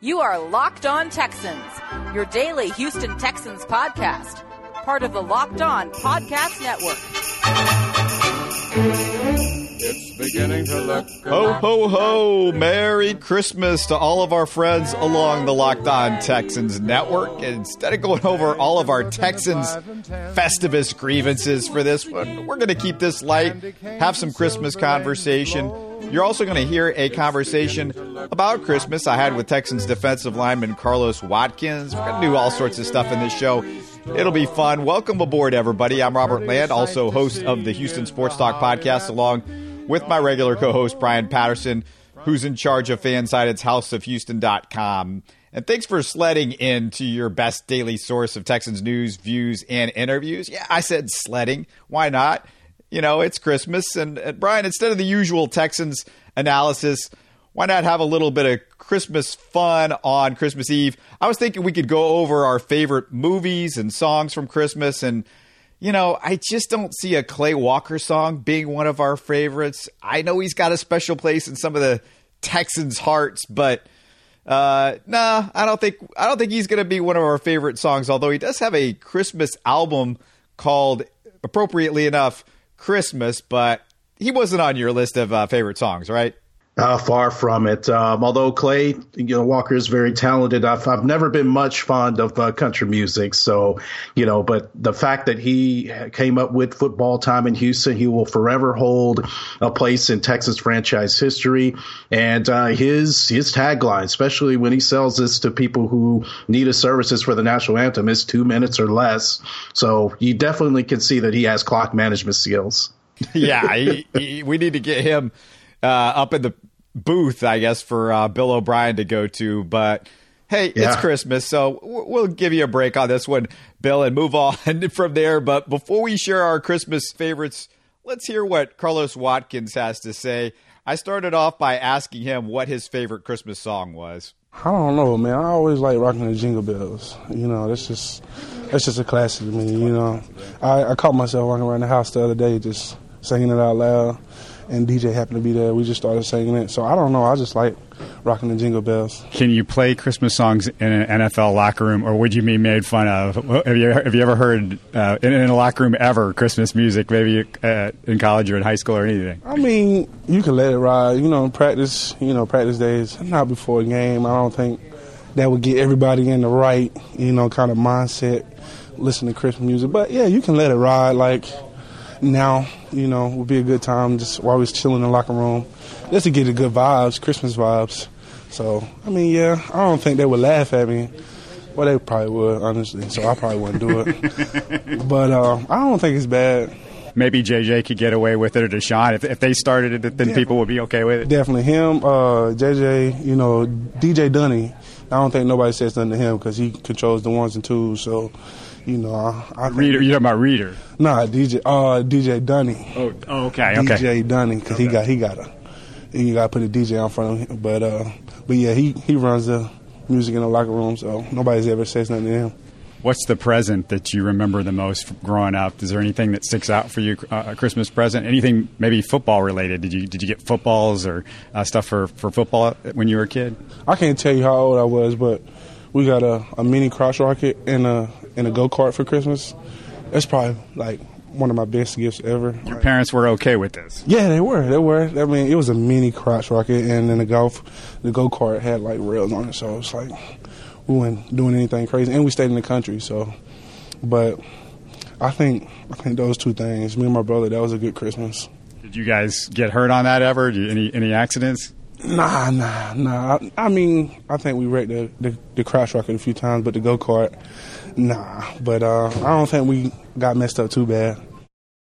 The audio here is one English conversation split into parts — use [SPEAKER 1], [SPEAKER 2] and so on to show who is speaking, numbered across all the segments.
[SPEAKER 1] You are Locked On Texans, your daily Houston Texans podcast, part of the Locked On Podcast Network.
[SPEAKER 2] It's beginning to look.
[SPEAKER 3] Ho, ho, ho! Merry Christmas to all of our friends along the Locked On Texans network. And instead of going over all of our Texans Festivus grievances for this one, we're going to keep this light, have some Christmas conversation. You're also going to hear a conversation about Christmas I had with Texans defensive lineman Carlos Watkins. We're going to do all sorts of stuff in this show. It'll be fun. Welcome aboard, everybody. I'm Robert Land, also host of the Houston Sports Talk podcast, along with my regular co host, Brian Patterson, who's in charge of Fanside. It's houseofhouston.com. And thanks for sledding into your best daily source of Texans news, views, and interviews. Yeah, I said sledding. Why not? You know, it's Christmas. And, and Brian, instead of the usual Texans analysis, why not have a little bit of Christmas fun on Christmas Eve? I was thinking we could go over our favorite movies and songs from Christmas. And, you know, I just don't see a Clay Walker song being one of our favorites. I know he's got a special place in some of the Texans' hearts, but uh, nah, I don't think I don't think he's going to be one of our favorite songs. Although he does have a Christmas album called, appropriately enough, Christmas. But he wasn't on your list of uh, favorite songs, right?
[SPEAKER 4] Uh, far from it. Um, although Clay, you know, Walker is very talented. I've, I've never been much fond of uh, country music. So, you know, but the fact that he came up with football time in Houston, he will forever hold a place in Texas franchise history. And uh, his his tagline, especially when he sells this to people who need his services for the national anthem, is two minutes or less. So you definitely can see that he has clock management skills.
[SPEAKER 3] yeah, he, he, we need to get him uh, up in the booth, I guess, for uh, Bill O'Brien to go to. But hey, yeah. it's Christmas, so we'll give you a break on this one, Bill, and move on from there. But before we share our Christmas favorites, let's hear what Carlos Watkins has to say. I started off by asking him what his favorite Christmas song was.
[SPEAKER 5] I don't know, man. I always like rocking the Jingle Bells. You know, that's just that's just a classic to me. You know, I, I caught myself walking around the house the other day just singing it out loud and DJ happened to be there. We just started singing it. So I don't know. I just like rocking the jingle bells.
[SPEAKER 6] Can you play Christmas songs in an NFL locker room, or would you be made fun of? Have you have you ever heard uh, in, in, a locker room ever Christmas music? Maybe uh, in college or in high school or anything.
[SPEAKER 5] I mean, you can let it ride. You know, practice. You know, practice days. Not before a game. I don't think that would get everybody in the right, you know, kind of mindset. Listen to Christmas music, but yeah, you can let it ride. Like now, you know, would be a good time just while we was chilling in the locker room, just to get the good vibes, Christmas vibes. So, I mean, yeah, I don't think they would laugh at me. Well, they probably would, honestly. So I probably wouldn't do it. but uh, I don't think it's bad.
[SPEAKER 6] Maybe JJ could get away with it or Deshaun. If, if they started it, then people would be okay with it.
[SPEAKER 5] Definitely. Him, uh, JJ, you know, DJ Dunny. I don't think nobody says nothing to him because he controls the ones and twos. So you know, I, I
[SPEAKER 6] Reader. You talking about Reader?
[SPEAKER 5] Nah, DJ. Uh, DJ Dunny.
[SPEAKER 6] Oh, oh okay,
[SPEAKER 5] DJ
[SPEAKER 6] okay.
[SPEAKER 5] Dunny, because okay. he got he got a you got to put a DJ in front of him. But uh, but yeah, he he runs the music in the locker room, so nobody's ever says nothing to him.
[SPEAKER 6] What's the present that you remember the most growing up? Is there anything that sticks out for you? Uh, a Christmas present? Anything maybe football related? Did you did you get footballs or uh, stuff for, for football when you were a kid?
[SPEAKER 5] I can't tell you how old I was, but we got a, a mini cross rocket and a and a go kart for Christmas. That's probably like one of my best gifts ever.
[SPEAKER 6] Your parents were okay with this?
[SPEAKER 5] Yeah, they were. They were. I mean, it was a mini crotch rocket, and then the golf, the go kart had like rails on it, so it's like we weren't doing anything crazy, and we stayed in the country. So, but I think I think those two things, me and my brother, that was a good Christmas.
[SPEAKER 6] Did you guys get hurt on that ever? any any accidents?
[SPEAKER 5] Nah, nah, nah. I, I, mean, I think we wrecked the, the, the crash rocket a few times, but the go kart, nah. But uh, I don't think we got messed up too bad.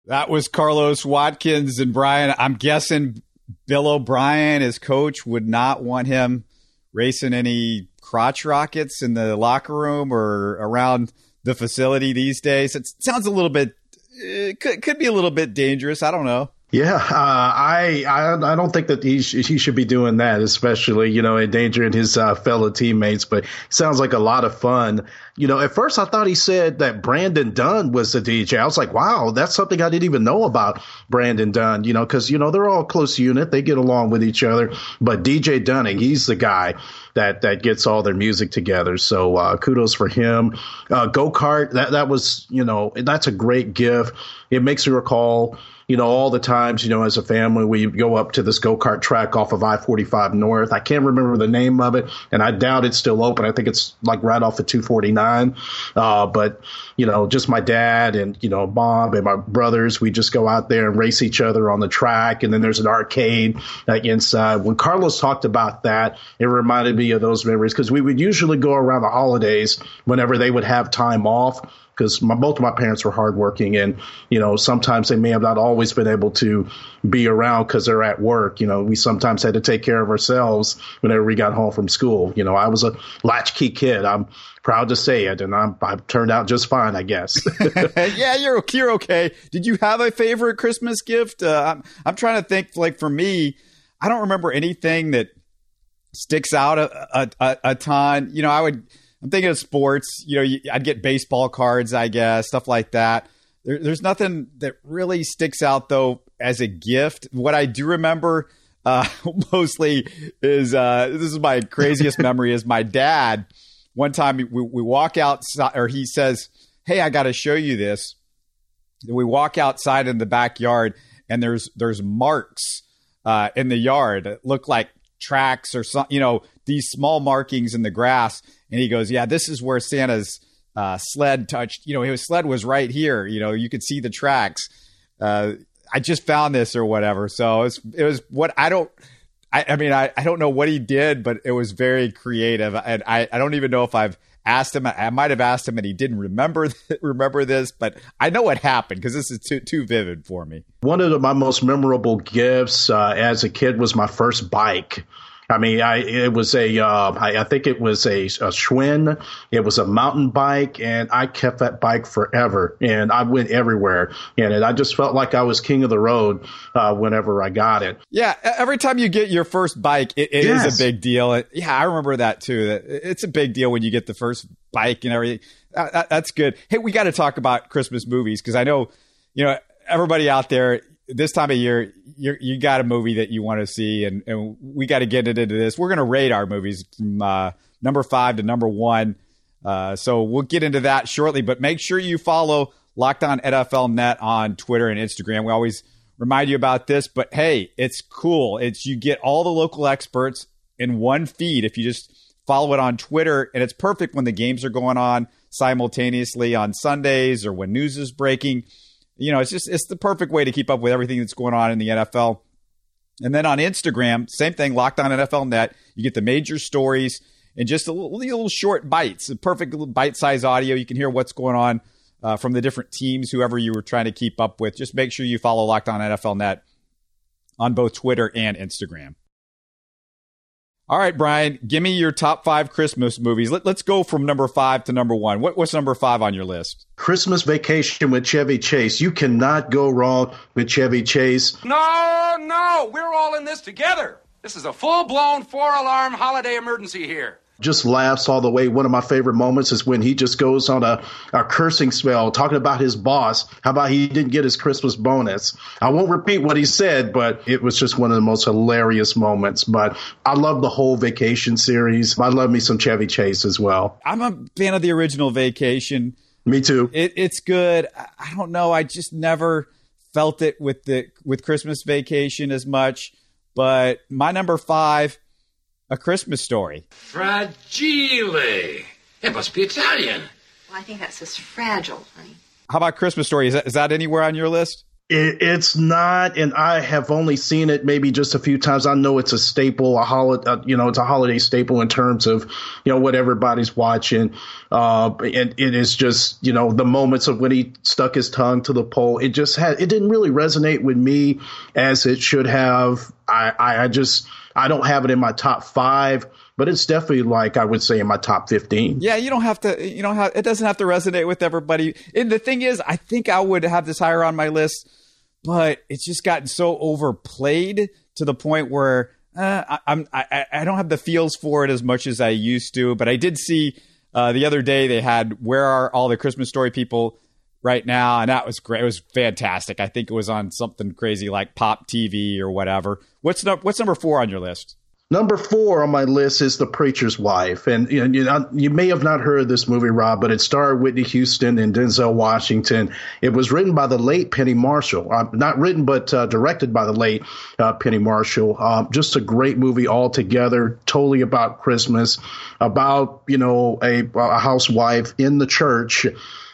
[SPEAKER 3] That was Carlos Watkins and Brian. I'm guessing Bill O'Brien, his coach, would not want him racing any crotch rockets in the locker room or around the facility these days. It sounds a little bit, it could, could be a little bit dangerous. I don't know.
[SPEAKER 4] Yeah, uh, I, I I don't think that he sh- he should be doing that, especially you know endangering his uh, fellow teammates. But sounds like a lot of fun. You know, at first I thought he said that Brandon Dunn was the DJ. I was like, wow, that's something I didn't even know about Brandon Dunn. You know, because you know they're all close unit, they get along with each other. But DJ Dunning, he's the guy that that gets all their music together. So uh, kudos for him. Uh, Go kart that that was you know that's a great gift. It makes me recall you know, all the times, you know, as a family, we go up to this go kart track off of I 45 North. I can't remember the name of it, and I doubt it's still open. I think it's like right off of 249. Uh, but, you know, just my dad and, you know, Bob and my brothers, we just go out there and race each other on the track. And then there's an arcade like inside. When Carlos talked about that, it reminded me of those memories because we would usually go around the holidays whenever they would have time off because both of my parents were hardworking, and you know sometimes they may have not always been able to be around because they're at work. You know, we sometimes had to take care of ourselves whenever we got home from school. You know, I was a latchkey kid. I'm proud to say it, and I'm I turned out just fine, I guess.
[SPEAKER 3] yeah, you're you're okay. Did you have a favorite Christmas gift? Uh, I'm I'm trying to think. Like for me, I don't remember anything that sticks out a, a, a, a ton. You know, I would I'm thinking of sports. You know, I'd get baseball cards, I guess, stuff like that. There, there's nothing that really sticks out though as a gift. What I do remember uh, mostly is uh, this is my craziest memory is my dad. One time we, we walk outside, or he says, "Hey, I got to show you this." We walk outside in the backyard, and there's there's marks uh, in the yard that look like tracks or something. you know, these small markings in the grass and he goes, "Yeah, this is where Santa's uh, sled touched. You know, his sled was right here. You know, you could see the tracks. Uh, I just found this or whatever. So it was, it was what I don't." I, mean, I, I don't know what he did, but it was very creative, and I, I don't even know if I've asked him. I might have asked him, and he didn't remember remember this, but I know what happened because this is too too vivid for me.
[SPEAKER 4] One of the, my most memorable gifts uh, as a kid was my first bike. I mean, I it was a uh, I, I think it was a, a Schwinn. It was a mountain bike, and I kept that bike forever. And I went everywhere, and I just felt like I was king of the road uh, whenever I got it.
[SPEAKER 3] Yeah, every time you get your first bike, it, it yes. is a big deal. Yeah, I remember that too. That It's a big deal when you get the first bike and everything. That, that's good. Hey, we got to talk about Christmas movies because I know, you know, everybody out there this time of year, you you got a movie that you want to see, and, and we got to get it into this. We're going to rate our movies from uh, number five to number one. Uh, so we'll get into that shortly, but make sure you follow Locked On NFL Net on Twitter and Instagram. We always remind you about this, but hey, it's cool. It's you get all the local experts in one feed if you just follow it on Twitter, and it's perfect when the games are going on simultaneously on Sundays or when news is breaking you know, it's just it's the perfect way to keep up with everything that's going on in the NFL. And then on Instagram, same thing, Locked On NFL Net. You get the major stories and just a little, little short bites, a perfect bite size audio. You can hear what's going on uh, from the different teams, whoever you were trying to keep up with. Just make sure you follow Locked On NFL Net on both Twitter and Instagram. All right, Brian, give me your top five Christmas movies. Let, us go from number five to number one. What, what's number five on your list?
[SPEAKER 4] Christmas Vacation with Chevy Chase. You cannot go wrong with Chevy Chase.
[SPEAKER 7] No, no, we're all in this together. This is a full blown four alarm holiday emergency here
[SPEAKER 4] just laughs all the way. One of my favorite moments is when he just goes on a, a cursing spell talking about his boss. How about he didn't get his Christmas bonus? I won't repeat what he said, but it was just one of the most hilarious moments. But I love the whole vacation series. I love me some Chevy Chase as well.
[SPEAKER 3] I'm a fan of the original vacation.
[SPEAKER 4] Me too.
[SPEAKER 3] It, it's good. I don't know. I just never felt it with the with Christmas vacation as much. But my number five a Christmas story.
[SPEAKER 7] Fragile. It must be Italian.
[SPEAKER 8] Well, I think that says fragile, honey.
[SPEAKER 3] How about Christmas story? Is that, is that anywhere on your list?
[SPEAKER 4] It, it's not, and I have only seen it maybe just a few times. I know it's a staple, a holiday, uh, you know, it's a holiday staple in terms of, you know, what everybody's watching. Uh, and it is just, you know, the moments of when he stuck his tongue to the pole. It just had, it didn't really resonate with me as it should have. I, I, I just, I don't have it in my top five, but it's definitely like I would say in my top 15.
[SPEAKER 3] Yeah, you don't have to, you know, it doesn't have to resonate with everybody. And the thing is, I think I would have this higher on my list, but it's just gotten so overplayed to the point where uh, I, I'm, I, I don't have the feels for it as much as I used to. But I did see uh, the other day they had Where Are All the Christmas Story People right now, and that was great. It was fantastic. I think it was on something crazy like Pop TV or whatever. What's no, what's number four on your list?
[SPEAKER 4] Number four on my list is The Preacher's Wife. And you, know, you, may have not heard this movie, Rob, but it starred Whitney Houston and Denzel Washington. It was written by the late Penny Marshall. Uh, not written, but uh, directed by the late uh, Penny Marshall. Uh, just a great movie altogether, totally about Christmas, about, you know, a, a housewife in the church.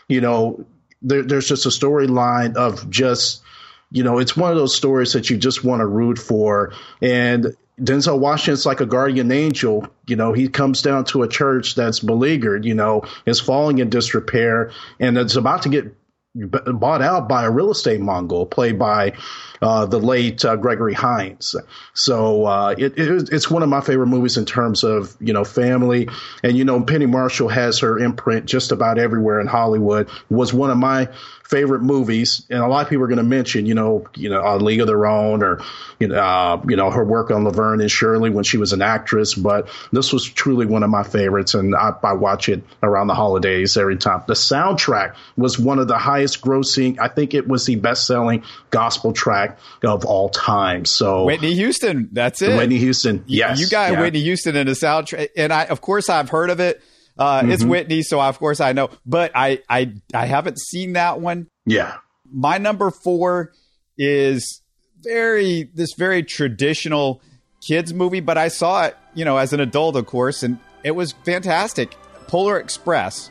[SPEAKER 4] You know, there, there's just a storyline of just you know, it's one of those stories that you just want to root for. And Denzel Washington's like a guardian angel. You know, he comes down to a church that's beleaguered, you know, is falling in disrepair and it's about to get bought out by a real estate mogul played by uh, the late uh, Gregory Hines. So uh, it, it, it's one of my favorite movies in terms of you know family, and you know Penny Marshall has her imprint just about everywhere in Hollywood. Was one of my favorite movies, and a lot of people are going to mention, you know, you know, A League of Their Own, or you know, uh, you know, her work on Laverne and Shirley when she was an actress. But this was truly one of my favorites, and I, I watch it around the holidays every time. The soundtrack was one of the highest grossing. I think it was the best selling gospel track of all time. So
[SPEAKER 3] Whitney Houston, that's it.
[SPEAKER 4] Whitney Houston, yes,
[SPEAKER 3] you got yeah. Whitney Houston in a soundtrack, and I, of course, I've heard of it. Uh, mm-hmm. It's Whitney, so of course I know, but I, I I haven't seen that one.
[SPEAKER 4] Yeah,
[SPEAKER 3] my number four is very this very traditional kids movie, but I saw it, you know, as an adult, of course, and it was fantastic. Polar Express,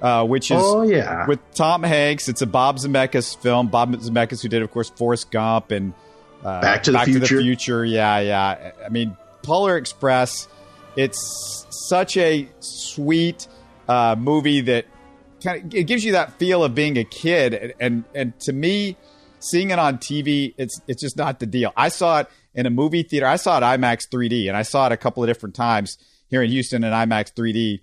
[SPEAKER 3] uh, which is
[SPEAKER 4] oh, yeah.
[SPEAKER 3] with Tom Hanks. It's a Bob Zemeckis film. Bob Zemeckis, who did, of course, Forrest Gump and
[SPEAKER 4] uh, Back to the
[SPEAKER 3] Back. To the Future. Yeah, yeah. I mean, Polar Express. It's such a sweet uh, movie that kind of it gives you that feel of being a kid, and, and and to me, seeing it on TV, it's it's just not the deal. I saw it in a movie theater. I saw it IMAX 3D, and I saw it a couple of different times here in Houston in IMAX 3D.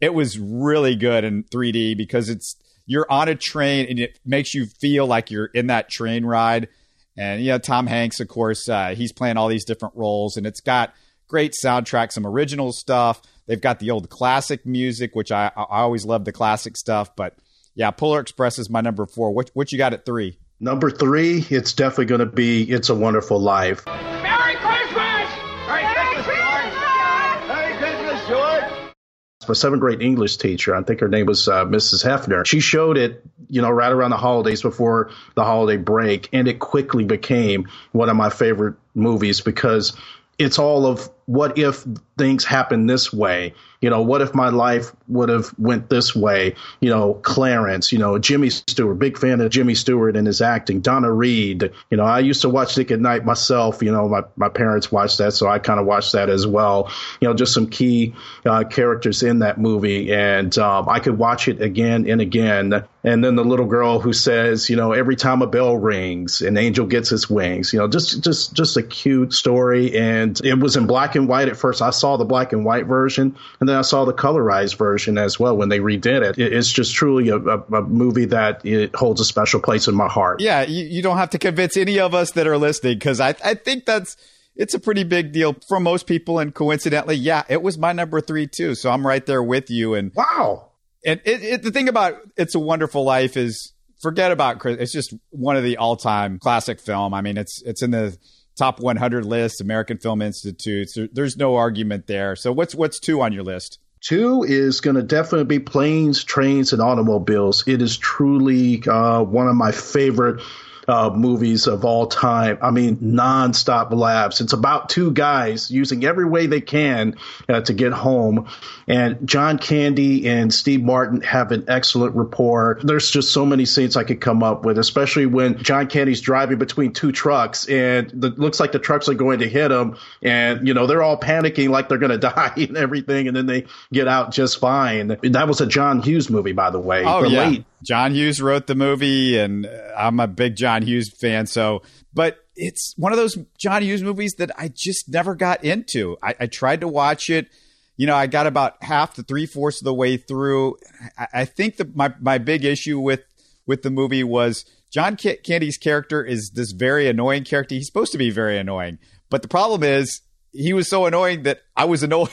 [SPEAKER 3] It was really good in 3D because it's you're on a train and it makes you feel like you're in that train ride. And you know, Tom Hanks, of course, uh, he's playing all these different roles, and it's got great soundtrack, some original stuff. They've got the old classic music, which I, I always love the classic stuff. But yeah, Polar Express is my number four. What, what you got at three?
[SPEAKER 4] Number three, it's definitely going to be It's a Wonderful Life.
[SPEAKER 9] Merry Christmas! Merry, Merry Christmas, George! Merry Christmas, George!
[SPEAKER 4] My seventh grade English teacher, I think her name was uh, Mrs. Hefner. She showed it, you know, right around the holidays before the holiday break, and it quickly became one of my favorite movies because it's all of what if things happen this way. You know what if my life would have went this way? You know clarence you know jimmy stewart big fan of jimmy stewart and his acting. Donna reed you know i used to watch Nick at Nite myself. You know my, my parents watched that so i kind of watched that as well. You know just some key uh, characters in that movie and um, i could watch it again and again. And then the little girl who says you know every time a bell rings an angel gets its wings. You know just just just a cute story and it was in black and white at first. I saw the black and white version and then i saw the colorized version as well when they redid it it's just truly a, a, a movie that it holds a special place in my heart
[SPEAKER 3] yeah you, you don't have to convince any of us that are listening because I, I think that's it's a pretty big deal for most people and coincidentally yeah it was my number three too so i'm right there with you and
[SPEAKER 4] wow
[SPEAKER 3] and it, it, the thing about It's a Wonderful Life is forget about Chris. It's just one of the all-time classic film. I mean, it's it's in the top 100 list, American Film Institute. So there's no argument there. So what's what's two on your list?
[SPEAKER 4] Two is going to definitely be planes, trains, and automobiles. It is truly uh, one of my favorite uh, movies of all time. I mean, nonstop laughs. It's about two guys using every way they can uh, to get home. And John Candy and Steve Martin have an excellent rapport. There's just so many scenes I could come up with, especially when John Candy's driving between two trucks and it looks like the trucks are going to hit him. And, you know, they're all panicking like they're going to die and everything. And then they get out just fine. That was a John Hughes movie, by the way.
[SPEAKER 3] Oh, yeah. Late. John Hughes wrote the movie, and I'm a big John Hughes fan. So, but it's one of those John Hughes movies that I just never got into. I, I tried to watch it. You know, I got about half to three fourths of the way through. I, I think that my my big issue with with the movie was John Candy's character is this very annoying character. He's supposed to be very annoying, but the problem is he was so annoying that I was annoyed.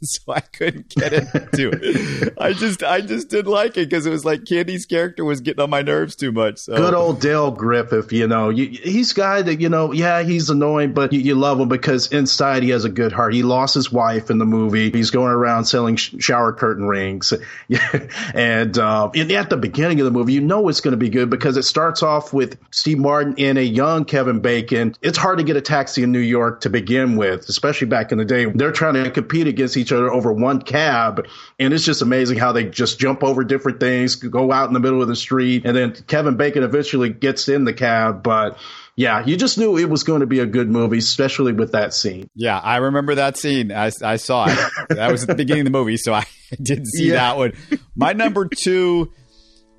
[SPEAKER 3] so I couldn't get into it. I just I just didn't like it because it was like Candy's character was getting on my nerves too much. So.
[SPEAKER 4] Good old Del Griffith, you know, you, he's guy that you know, yeah, he's annoying, but you, you, love him because inside he has a good heart. He lost his wife in the movie. He's going around selling sh- shower curtain rings, and uh, at the beginning of the movie, you know it's going to be good because it starts off with Steve Martin and a young Kevin Bacon. It's hard to get a taxi in New York to begin with, especially back in the day. They're trying to compete against each other over one cab. And it's just amazing how they just jump over different things, go out in the middle of the street. And then Kevin Bacon eventually gets in the cab. But yeah, you just knew it was going to be a good movie, especially with that scene.
[SPEAKER 3] Yeah, I remember that scene. I, I saw it. that was at the beginning of the movie, so I did see yeah. that one. My number two,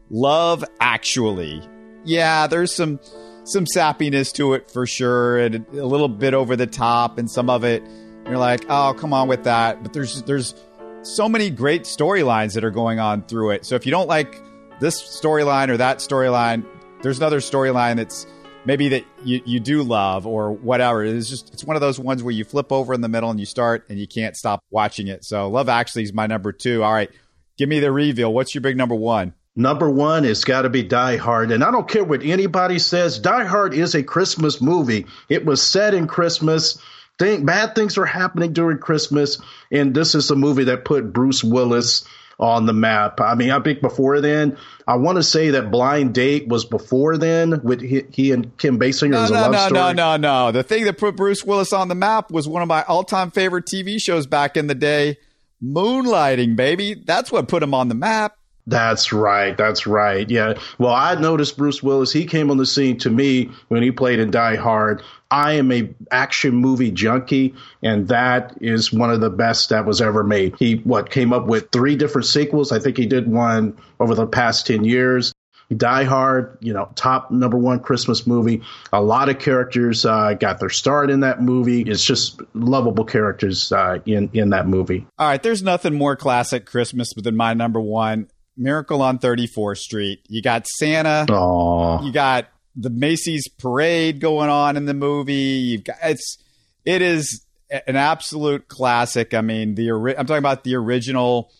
[SPEAKER 3] Love Actually. Yeah, there's some some sappiness to it for sure, and a little bit over the top, and some of it you're like, oh, come on with that. But there's there's so many great storylines that are going on through it. So if you don't like this storyline or that storyline, there's another storyline that's maybe that you, you do love or whatever. It's just it's one of those ones where you flip over in the middle and you start and you can't stop watching it. So Love Actually is my number two. All right, give me the reveal. What's your big number one?
[SPEAKER 4] Number one has got to be Die Hard. And I don't care what anybody says, Die Hard is a Christmas movie. It was set in Christmas. Thing, bad things are happening during Christmas. And this is a movie that put Bruce Willis on the map. I mean, I think before then, I want to say that Blind Date was before then with he, he and Kim Basinger. No,
[SPEAKER 3] no,
[SPEAKER 4] no,
[SPEAKER 3] story. no, no, no. The thing that put Bruce Willis on the map was one of my all-time favorite TV shows back in the day, Moonlighting, baby. That's what put him on the map.
[SPEAKER 4] That's right. That's right. Yeah. Well, I noticed Bruce Willis. He came on the scene to me when he played in Die Hard. I am a action movie junkie, and that is one of the best that was ever made. He what came up with three different sequels. I think he did one over the past ten years. Die Hard, you know, top number one Christmas movie. A lot of characters uh, got their start in that movie. It's just lovable characters uh, in in that movie.
[SPEAKER 3] All right, there's nothing more classic Christmas than my number one. Miracle on 34th Street. You got Santa.
[SPEAKER 4] Aww.
[SPEAKER 3] You got the Macy's parade going on in the movie. You've got it's it is an absolute classic. I mean, the I'm talking about the original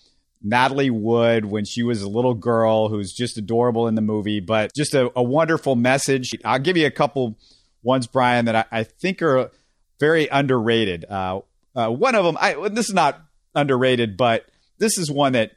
[SPEAKER 3] Natalie Wood when she was a little girl who's just adorable in the movie, but just a, a wonderful message. I'll give you a couple ones, Brian, that I, I think are very underrated. Uh, uh, one of them, I, this is not underrated, but this is one that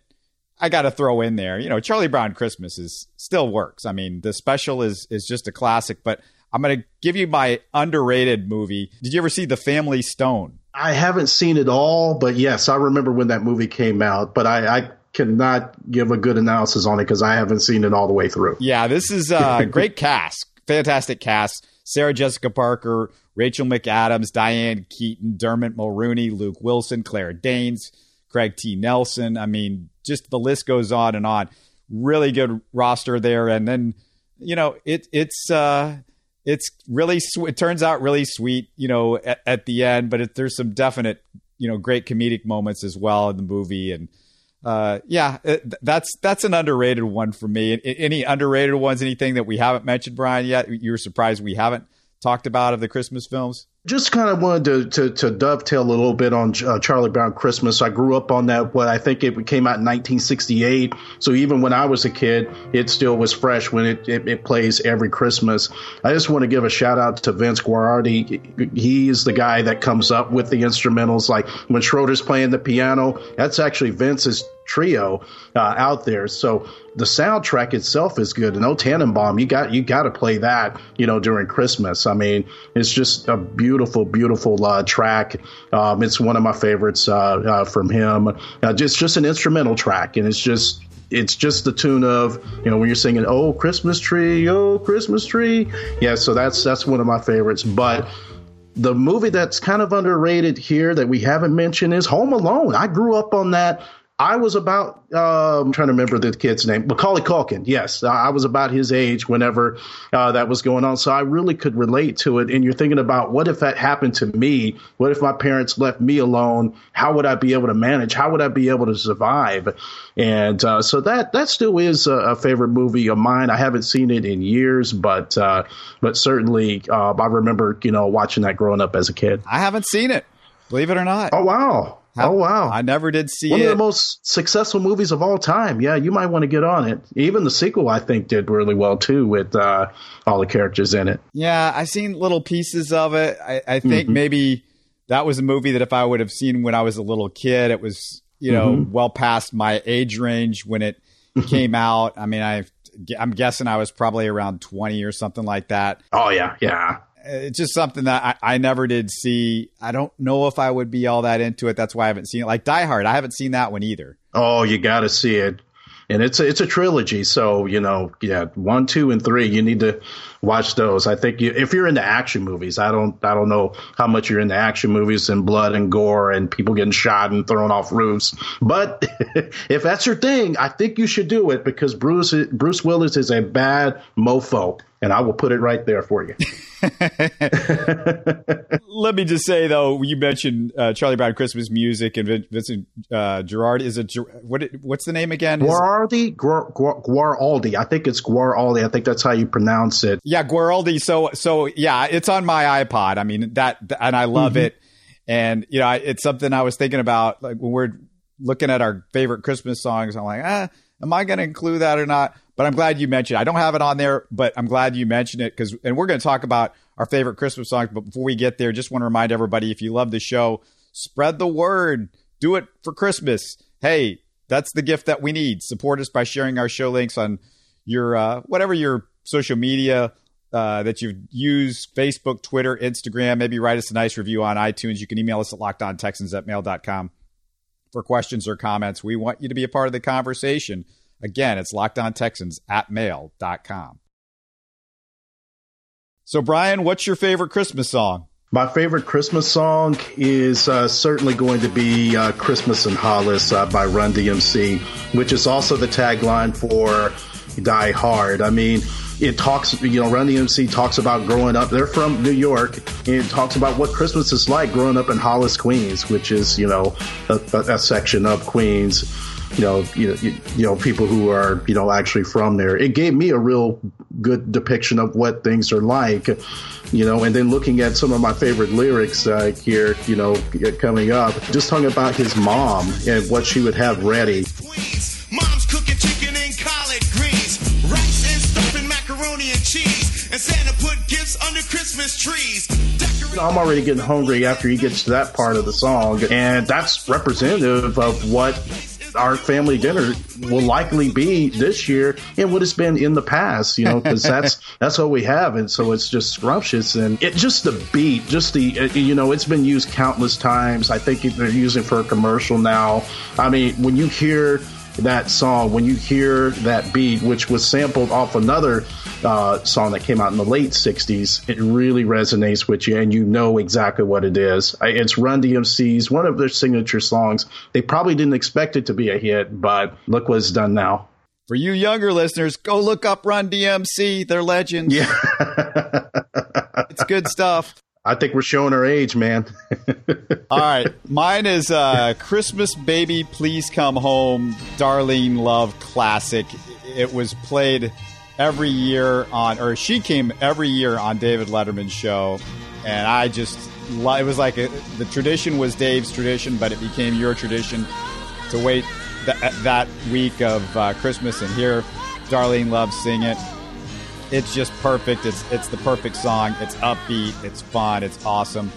[SPEAKER 3] I got to throw in there. You know, Charlie Brown Christmas is still works. I mean, the special is is just a classic. But I'm going to give you my underrated movie. Did you ever see The Family Stone?
[SPEAKER 4] I haven't seen it all, but yes, I remember when that movie came out. But I, I cannot give a good analysis on it because I haven't seen it all the way through.
[SPEAKER 3] Yeah, this is a great cast, fantastic cast. Sarah Jessica Parker, Rachel McAdams, Diane Keaton, Dermot Mulroney, Luke Wilson, Claire Danes, Craig T. Nelson. I mean, just the list goes on and on. Really good roster there, and then you know it it's uh, it's really sw- it turns out really sweet, you know, at, at the end. But it, there's some definite you know great comedic moments as well in the movie, and uh, yeah, it, that's that's an underrated one for me. Any underrated ones? Anything that we haven't mentioned, Brian? Yet you're surprised we haven't talked about of the Christmas films?
[SPEAKER 4] Just kind of wanted to, to, to dovetail a little bit on uh, Charlie Brown Christmas. I grew up on that. What I think it came out in 1968. So even when I was a kid, it still was fresh when it, it, it plays every Christmas. I just want to give a shout out to Vince Guaraldi. He's the guy that comes up with the instrumentals. Like when Schroeder's playing the piano, that's actually Vince's trio uh, out there. So the soundtrack itself is good. And Oh Tannenbaum, you got you got to play that, you know, during Christmas. I mean, it's just a beautiful, beautiful uh, track. Um, it's one of my favorites uh, uh from him. Uh, just just an instrumental track, and it's just it's just the tune of you know when you're singing "Oh Christmas Tree, Oh Christmas Tree." Yeah, so that's that's one of my favorites, but the movie that's kind of underrated here that we haven't mentioned is Home Alone. I grew up on that I was about, uh, I'm trying to remember the kid's name, Macaulay Culkin. Yes, I was about his age whenever uh, that was going on. So I really could relate to it. And you're thinking about what if that happened to me? What if my parents left me alone? How would I be able to manage? How would I be able to survive? And uh, so that that still is a, a, favorite movie of mine. I haven't seen it in years, but uh, but certainly uh, I remember you know watching that growing up as a kid.
[SPEAKER 3] I haven't seen it, believe it or not.
[SPEAKER 4] Oh wow! Oh wow!
[SPEAKER 3] I never did see
[SPEAKER 4] one
[SPEAKER 3] it.
[SPEAKER 4] of the most successful movies of all time. Yeah, you might want to get on it. Even the sequel, I think, did really well too with uh, all the characters in it.
[SPEAKER 3] Yeah, I've seen little pieces of it. I, I think mm-hmm. maybe that was a movie that if I would have seen when I was a little kid, it was you know mm-hmm. well past my age range when it came out. I mean, I I'm guessing I was probably around 20 or something like that.
[SPEAKER 4] Oh yeah, yeah.
[SPEAKER 3] It's just something that I, I never did see. I don't know if I would be all that into it. That's why I haven't seen it. Like Die Hard, I haven't seen that one either.
[SPEAKER 4] Oh, you got to see it and it's a, it's a trilogy. So you know, yeah, one, two, and three. You need to watch those. I think you, if you're into action movies, I don't I don't know how much you're into action movies and blood and gore and people getting shot and thrown off roofs, but if that's your thing, I think you should do it because Bruce Bruce Willis is a bad mofo, and I will put it right there for you.
[SPEAKER 3] Let me just say though, you mentioned uh, Charlie Brown Christmas music and Vincent uh, Gerard. Is it what? What's the name again?
[SPEAKER 4] Guaraldi, Guaraldi. I think it's Guaraldi. I think that's how you pronounce it.
[SPEAKER 3] Yeah, Guaraldi. So, so yeah, it's on my iPod. I mean that, and I love mm-hmm. it. And you know, it's something I was thinking about, like when we're looking at our favorite Christmas songs. I'm like, ah, am I going to include that or not? But I'm glad you mentioned. It. I don't have it on there, but I'm glad you mentioned it because, and we're going to talk about our favorite Christmas songs. But before we get there, just want to remind everybody: if you love the show, spread the word. Do it for Christmas. Hey, that's the gift that we need. Support us by sharing our show links on your uh, whatever your social media uh, that you've used Facebook, Twitter, Instagram. Maybe write us a nice review on iTunes. You can email us at lockedontexans at mail.com for questions or comments. We want you to be a part of the conversation. Again, it's lockedontexans at mail.com. So, Brian, what's your favorite Christmas song?
[SPEAKER 4] My favorite Christmas song is uh, certainly going to be uh, Christmas in Hollis uh, by Run DMC, which is also the tagline for Die Hard. I mean, it talks, you know, Run DMC talks about growing up. They're from New York, and talks about what Christmas is like growing up in Hollis, Queens, which is, you know, a, a section of Queens you know, you know, you, you, know, people who are, you know, actually from there. It gave me a real good depiction of what things are like, you know, and then looking at some of my favorite lyrics uh, here, you know, coming up, just talking about his mom and what she would have ready. And Santa put gifts under Christmas trees. I'm already getting hungry after he gets to that part of the song, and that's representative of what our family dinner will likely be this year and what it's been in the past, you know, because that's that's what we have, and so it's just scrumptious and it just the beat, just the uh, you know, it's been used countless times. I think they're using for a commercial now. I mean, when you hear that song, when you hear that beat, which was sampled off another uh, song that came out in the late 60s, it really resonates with you and you know exactly what it is. It's Run DMC's, one of their signature songs. They probably didn't expect it to be a hit, but look what's done now.
[SPEAKER 3] For you younger listeners, go look up Run DMC. They're legends.
[SPEAKER 4] Yeah.
[SPEAKER 3] it's good stuff.
[SPEAKER 4] I think we're showing our age, man.
[SPEAKER 3] All right. Mine is uh, Christmas Baby Please Come Home, Darlene Love classic. It was played every year on, or she came every year on David Letterman's show. And I just, it was like a, the tradition was Dave's tradition, but it became your tradition to wait th- that week of uh, Christmas and hear Darlene Love sing it it's just perfect. It's it's the perfect song. It's upbeat. It's fun. It's awesome.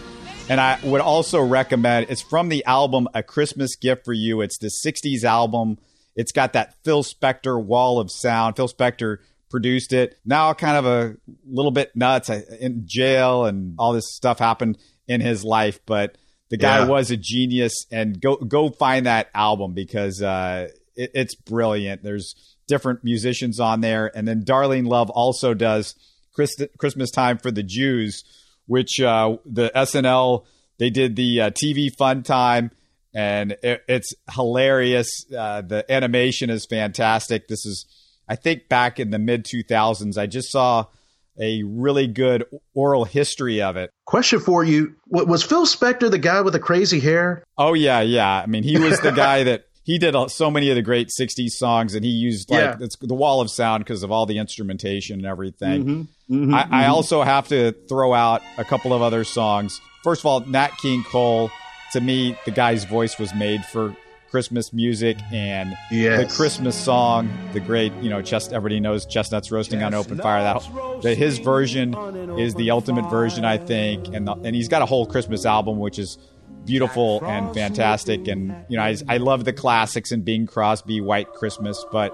[SPEAKER 3] And I would also recommend. It's from the album "A Christmas Gift for You." It's the '60s album. It's got that Phil Spector wall of sound. Phil Spector produced it. Now, kind of a little bit nuts in jail, and all this stuff happened in his life. But the guy yeah. was a genius. And go go find that album because uh, it, it's brilliant. There's different musicians on there. And then Darlene Love also does Christmas Time for the Jews, which uh, the SNL, they did the uh, TV Fun Time. And it, it's hilarious. Uh, the animation is fantastic. This is, I think, back in the mid 2000s. I just saw a really good oral history of it.
[SPEAKER 4] Question for you: Was Phil Spector the guy with the crazy hair?
[SPEAKER 3] Oh yeah, yeah. I mean, he was the guy that he did so many of the great 60s songs and he used like yeah. the wall of sound because of all the instrumentation and everything mm-hmm, mm-hmm, I, mm-hmm. I, also have to throw out a couple of other songs first of all nat king cole to me, the guy's voice was made for Christmas music and
[SPEAKER 4] Yes.
[SPEAKER 3] the Christmas song, the great, you know, chest everybody knows chestnuts roasting on open fire. That the, his version is the ultimate version, I think, and the, and he's got a whole Christmas album which is beautiful and fantastic. And you know, I, I love the classics and Bing Crosby, White Christmas, but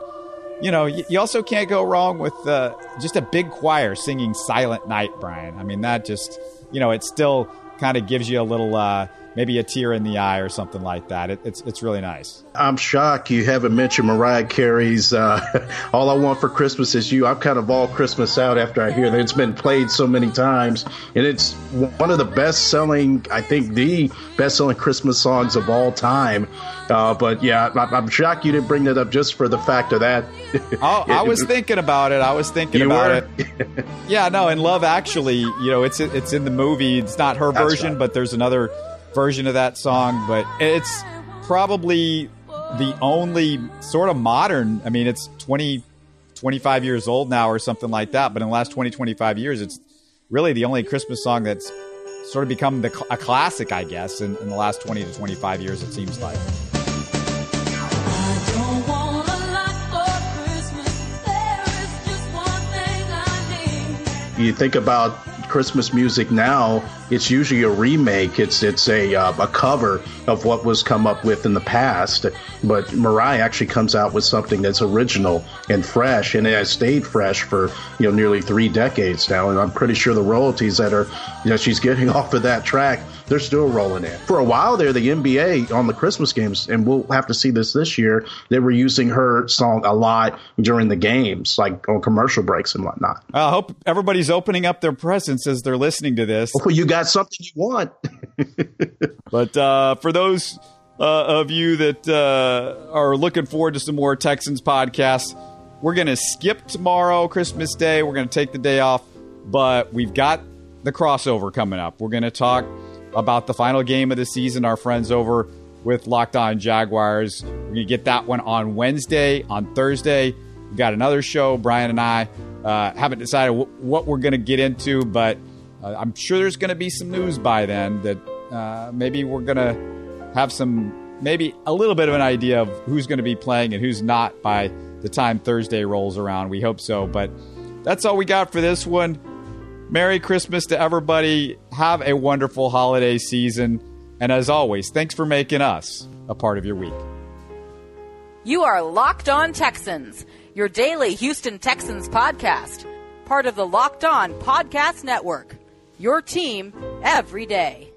[SPEAKER 3] you know, you, you also can't go wrong with uh, just a big choir singing Silent Night, Brian. I mean, that just, you know, it still kind of gives you a little, uh, maybe a tear in the eye or something like that. It, it's it's really nice.
[SPEAKER 4] I'm shocked you haven't mentioned Mariah Carey's uh, "All I Want for Christmas Is You." I'm kind of all Christmas out after I hear that it's been played so many times, and it's one of the best-selling, I think, the best-selling Christmas songs of all time. Uh, but yeah, I- I'm shocked you didn't bring that up just for the fact of that.
[SPEAKER 3] Oh, I was thinking about it. I was thinking
[SPEAKER 4] You
[SPEAKER 3] about
[SPEAKER 4] were?
[SPEAKER 3] it. Yeah, no, in Love Actually, you know, it's it's in the movie. It's not her
[SPEAKER 4] That's
[SPEAKER 3] version,
[SPEAKER 4] right.
[SPEAKER 3] but there's another version of that song. But it's probably the only sort of modern. I mean, it's 20, 25 years old now or something like that. But in the last 20, 25 years, it's really the only Christmas song that's sort of become the, a classic, I guess, in, in the last 20 to 25 years, it seems like.
[SPEAKER 4] you think about Christmas music now, it's usually a remake. It's it's a uh, a cover of what was come up with in the past. But Mariah actually comes out with something that's original and fresh, and it has stayed fresh for you know nearly three decades now. And I'm pretty sure the royalties that are you know she's getting off of that track, they're still rolling in. For a while there, the NBA on the Christmas games, and we'll have to see this this year. They were using her song a lot during the games, like on commercial breaks and whatnot.
[SPEAKER 3] I hope everybody's opening up their presents as they're listening to this.
[SPEAKER 4] Well, you got something you want.
[SPEAKER 3] But uh, for those uh, of you that uh, are looking forward to some more Texans podcasts, we're going to skip tomorrow, Christmas Day. We're going to take the day off, but we've got the crossover coming up. We're going to talk about the final game of the season. Our friends over with Locked On Jaguars. We're going to get that one on Wednesday. On Thursday, we've got another show. Brian and I uh, haven't decided wh- what we're going to get into, but uh, I'm sure there's going to be some news by then that uh, maybe we're going to have some, maybe a little bit of an idea of who's going to be playing and who's not by the time Thursday rolls around. We hope so. But that's all we got for this one. Merry Christmas to everybody. Have a wonderful holiday season. And as always, thanks for making us a part of your week.
[SPEAKER 1] You are Locked On Texans, your daily Houston Texans podcast, part of the Locked On Podcast Network. Your team every day.